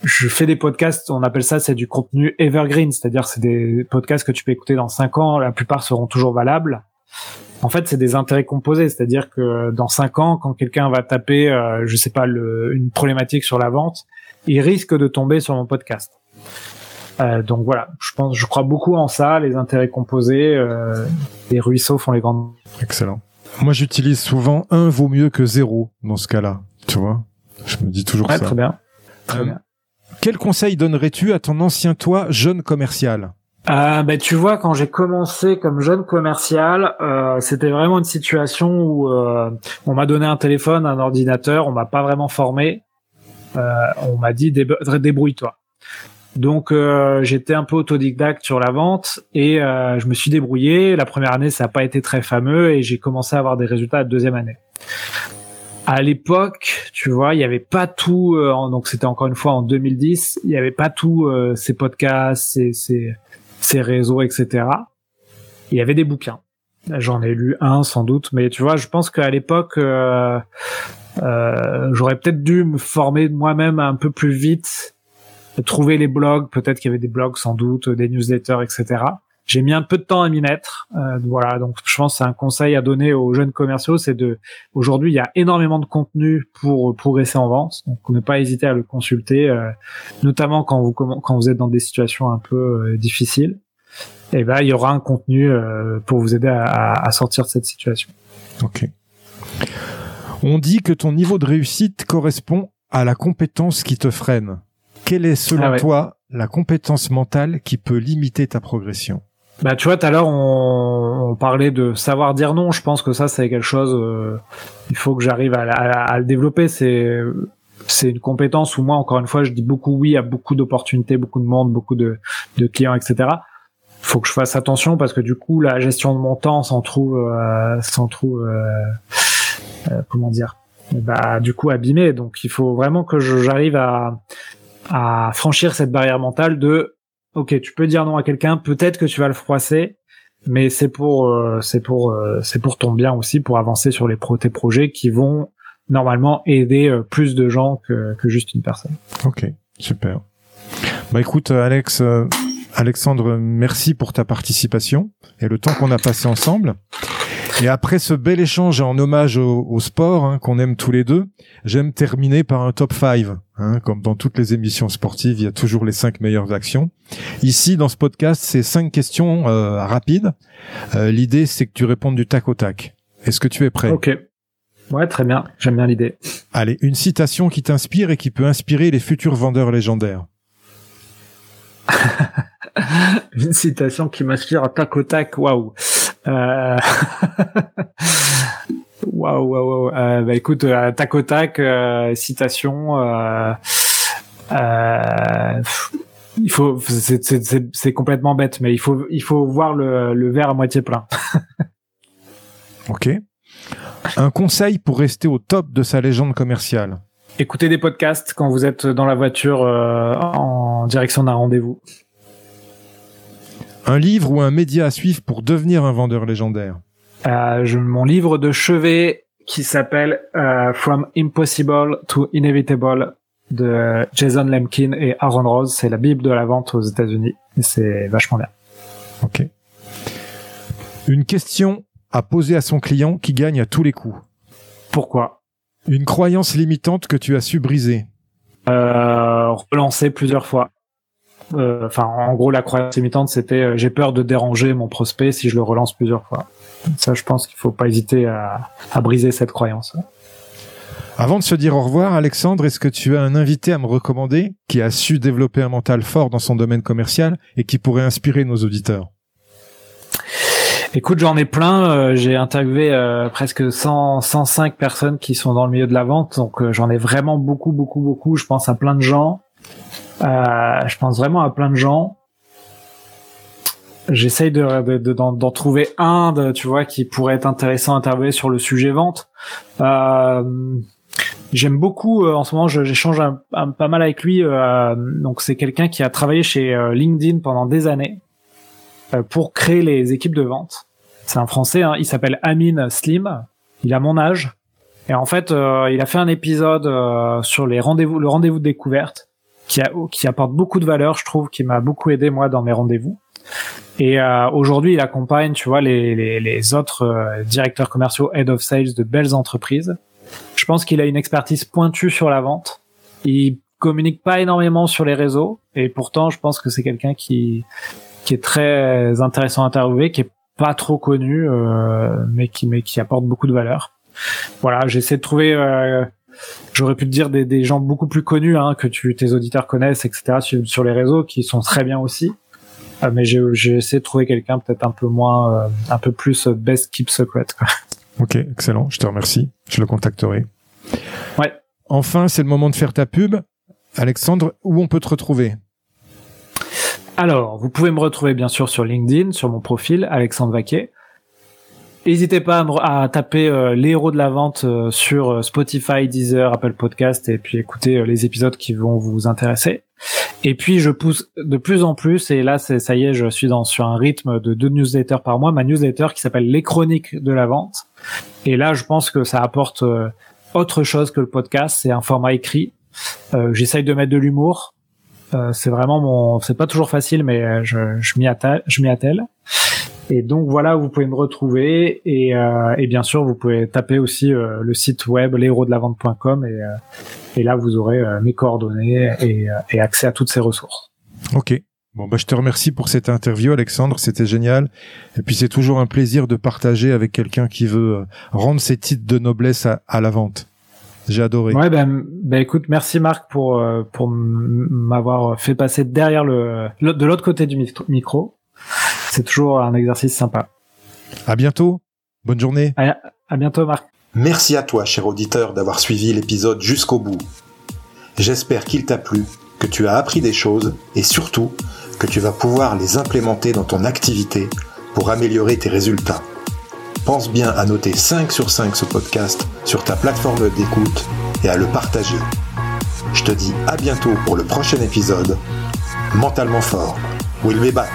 je fais des podcasts, on appelle ça, c'est du contenu evergreen, c'est-à-dire c'est des podcasts que tu peux écouter dans 5 ans, la plupart seront toujours valables en fait, c'est des intérêts composés, c'est-à-dire que dans cinq ans, quand quelqu'un va taper, euh, je sais pas, le, une problématique sur la vente, il risque de tomber sur mon podcast. Euh, donc voilà, je pense, je crois beaucoup en ça, les intérêts composés, euh, les ruisseaux font les grandes. Excellent. Moi, j'utilise souvent un vaut mieux que zéro dans ce cas-là, tu vois? Je me dis toujours ça. Très bien. Très euh, bien. Quel conseil donnerais-tu à ton ancien toi, jeune commercial? Euh, ben, tu vois, quand j'ai commencé comme jeune commercial, euh, c'était vraiment une situation où euh, on m'a donné un téléphone, un ordinateur, on m'a pas vraiment formé. Euh, on m'a dit débrouille-toi. Donc j'étais un peu autodidacte sur la vente et je me suis débrouillé. La première année, ça n'a pas été très fameux et j'ai commencé à avoir des résultats la deuxième année. À l'époque, tu vois, il n'y avait pas tout. donc c'était encore une fois en 2010, il n'y avait pas tout ces podcasts, ces ses réseaux, etc. Il y avait des bouquins. J'en ai lu un sans doute, mais tu vois, je pense qu'à l'époque, euh, euh, j'aurais peut-être dû me former moi-même un peu plus vite, trouver les blogs, peut-être qu'il y avait des blogs sans doute, des newsletters, etc. j'ai mis un peu de temps à m'y mettre. Euh, voilà, donc je pense que c'est un conseil à donner aux jeunes commerciaux, c'est de aujourd'hui il y a énormément de contenu pour progresser en vente, donc ne pas hésiter à le consulter, euh, notamment quand vous quand vous êtes dans des situations un peu euh, difficiles. Et eh ben il y aura un contenu pour vous aider à, à, sortir de cette situation. Ok. On dit que ton niveau de réussite correspond à la compétence qui te freine. Quelle est selon ah toi la compétence mentale qui peut limiter ta progression? Bah tu vois, tout à l'heure on, on, parlait de savoir dire non. Je pense que ça c'est quelque chose. Euh, il faut que j'arrive à, à, le développer. C'est c'est une compétence où moi encore une fois je dis beaucoup oui à beaucoup d'opportunités, beaucoup de monde, beaucoup de, de clients, etc. Faut que je fasse attention parce que du coup la gestion de mon temps s'en trouve euh, s'en trouve euh, euh comment dire bah du coup abîmé. Donc il faut vraiment que j'arrive à à franchir cette barrière mentale de ok, tu peux dire non à quelqu'un, peut-être que tu vas le froisser, mais c'est pour euh, c'est pour euh, c'est pour ton bien aussi, pour avancer sur les pro tes projets qui vont normalement aider euh, plus de gens que, que juste une personne. Ok, super. Bah écoute, Alex, Alexandre, merci pour ta participation et le temps qu'on a passé ensemble. Et après ce bel échange en hommage au, sport hein, qu'on aime tous les deux, j'aime terminer par un top 5. Hein, comme dans toutes les émissions sportives, il y a toujours les cinq meilleures actions. Ici, dans ce podcast, c'est cinq questions euh, rapides. Euh, l'idée, c'est que tu répondes du tac au tac. Est-ce que tu es prêt? Ok. Ouais, très bien. J'aime bien l'idée. Allez, une citation qui t'inspire et qui peut inspirer les futurs vendeurs légendaires. une citation qui m'inspire à tac au tac. Waouh. Euh, waouh, waouh, euh, bah écoute, euh, tac au tac, citation. il faut, c'est complètement bête, mais il faut, il faut voir le, le verre à moitié plein. ok. Un conseil pour rester au top de sa légende commerciale. Écoutez des podcasts quand vous êtes dans la voiture en direction d'un rendez-vous. Un livre ou un média à suivre pour devenir un vendeur légendaire euh, je, Mon livre de chevet qui s'appelle euh, From Impossible to Inevitable de Jason Lemkin et Aaron Rose. C'est la Bible de la vente aux États-Unis. C'est vachement bien. Ok. Une question à poser à son client qui gagne à tous les coups. Pourquoi? Une croyance limitante que tu as su briser. Euh, relancer plusieurs fois. Euh, enfin, en gros, la croyance limitante, c'était euh, j'ai peur de déranger mon prospect si je le relance plusieurs fois. Ça, je pense qu'il faut pas hésiter à, à briser cette croyance. Avant de se dire au revoir, Alexandre, est-ce que tu as un invité à me recommander qui a su développer un mental fort dans son domaine commercial et qui pourrait inspirer nos auditeurs? Écoute, j'en ai plein. Euh, j'ai interviewé presque 100, 105 personnes qui sont dans le milieu de la vente, donc j'en ai vraiment beaucoup, beaucoup, beaucoup. Je pense à plein de gens. Euh, je pense vraiment à plein de gens. J'essaye de, d'en, trouver un, de, tu vois, qui pourrait être intéressant à intervenir sur le sujet vente. Euh, j'aime beaucoup euh, en ce moment, j'échange pas mal avec lui. donc c'est quelqu'un qui a travaillé chez LinkedIn pendant des années pour créer les équipes de vente. C'est un Français, hein, il s'appelle Amin Slim. Il a mon âge. Et en fait, il a fait un épisode sur les rendez-vous, le rendez-vous de découverte qui, a, qui apporte beaucoup de valeur, je trouve, qui m'a beaucoup aidé moi dans mes rendez-vous. Et euh, aujourd'hui, il accompagne, tu vois, les, les, les autres euh, directeurs commerciaux, head of sales de belles entreprises. Je pense qu'il a une expertise pointue sur la vente. Il communique pas énormément sur les réseaux, et pourtant, je pense que c'est quelqu'un qui qui est très intéressant à interviewer, qui est pas trop connu, euh, mais qui mais qui apporte beaucoup de valeur. Voilà, j'essaie de trouver euh, J'aurais pu te dire des, des, gens beaucoup plus connus hein, que tu, tes auditeurs connaissent, etc. Sur, sur, les réseaux, qui sont très bien aussi. Euh, mais j'ai essayé de trouver quelqu'un peut-être un peu moins, euh, un peu plus euh, best keep secret. Quoi. Ok, excellent. Je te remercie. Je le contacterai. Ouais. Enfin, c'est le moment de faire ta pub. Alexandre, où on peut te retrouver? Alors, vous pouvez me retrouver bien sûr sur LinkedIn, sur mon profil, Alexandre Vaquet. N'hésitez pas à, à taper euh, les de la vente euh, sur euh, Spotify, Deezer, Apple Podcast et puis écouter les épisodes qui vont vous intéresser. Et puis je pousse de plus en plus et là c'est ça y est, je suis dans sur un rythme de deux newsletters par mois, ma newsletter qui s'appelle les chroniques de la vente. Et là je pense que ça apporte autre chose que le podcast, c'est un format écrit. J'essaye de mettre de l'humour, c'est vraiment mon, c'est pas toujours facile, mais je, je m'y attelle. Et donc voilà, vous pouvez me retrouver et, euh, et bien sûr vous pouvez taper aussi euh, le site web l'héros-de-la-vente.com et, euh, et là vous aurez euh, mes coordonnées et, et, accès à toutes ces ressources. Ok. Bon bah je te remercie pour cette interview Alexandre, c'était génial. Et puis c'est toujours un plaisir de partager avec quelqu'un qui veut rendre ses titres de noblesse à, à la vente. J'ai adoré. Ouais ben, ben écoute, merci Marc pour pour m'avoir fait passer derrière le de l'autre côté du micro c'est toujours un exercice sympa. À bientôt. Bonne journée. À, bientôt, Marc. Merci à toi, cher auditeur, d'avoir suivi l'épisode jusqu'au bout. J'espère qu'il t'a plu, que tu as appris des choses et surtout que tu vas pouvoir les implémenter dans ton activité pour améliorer tes résultats. Pense bien à noter 5 sur 5 ce podcast sur ta plateforme d'écoute et à le partager. Je te dis à bientôt pour le prochain épisode. Mentalement fort. We'll be back.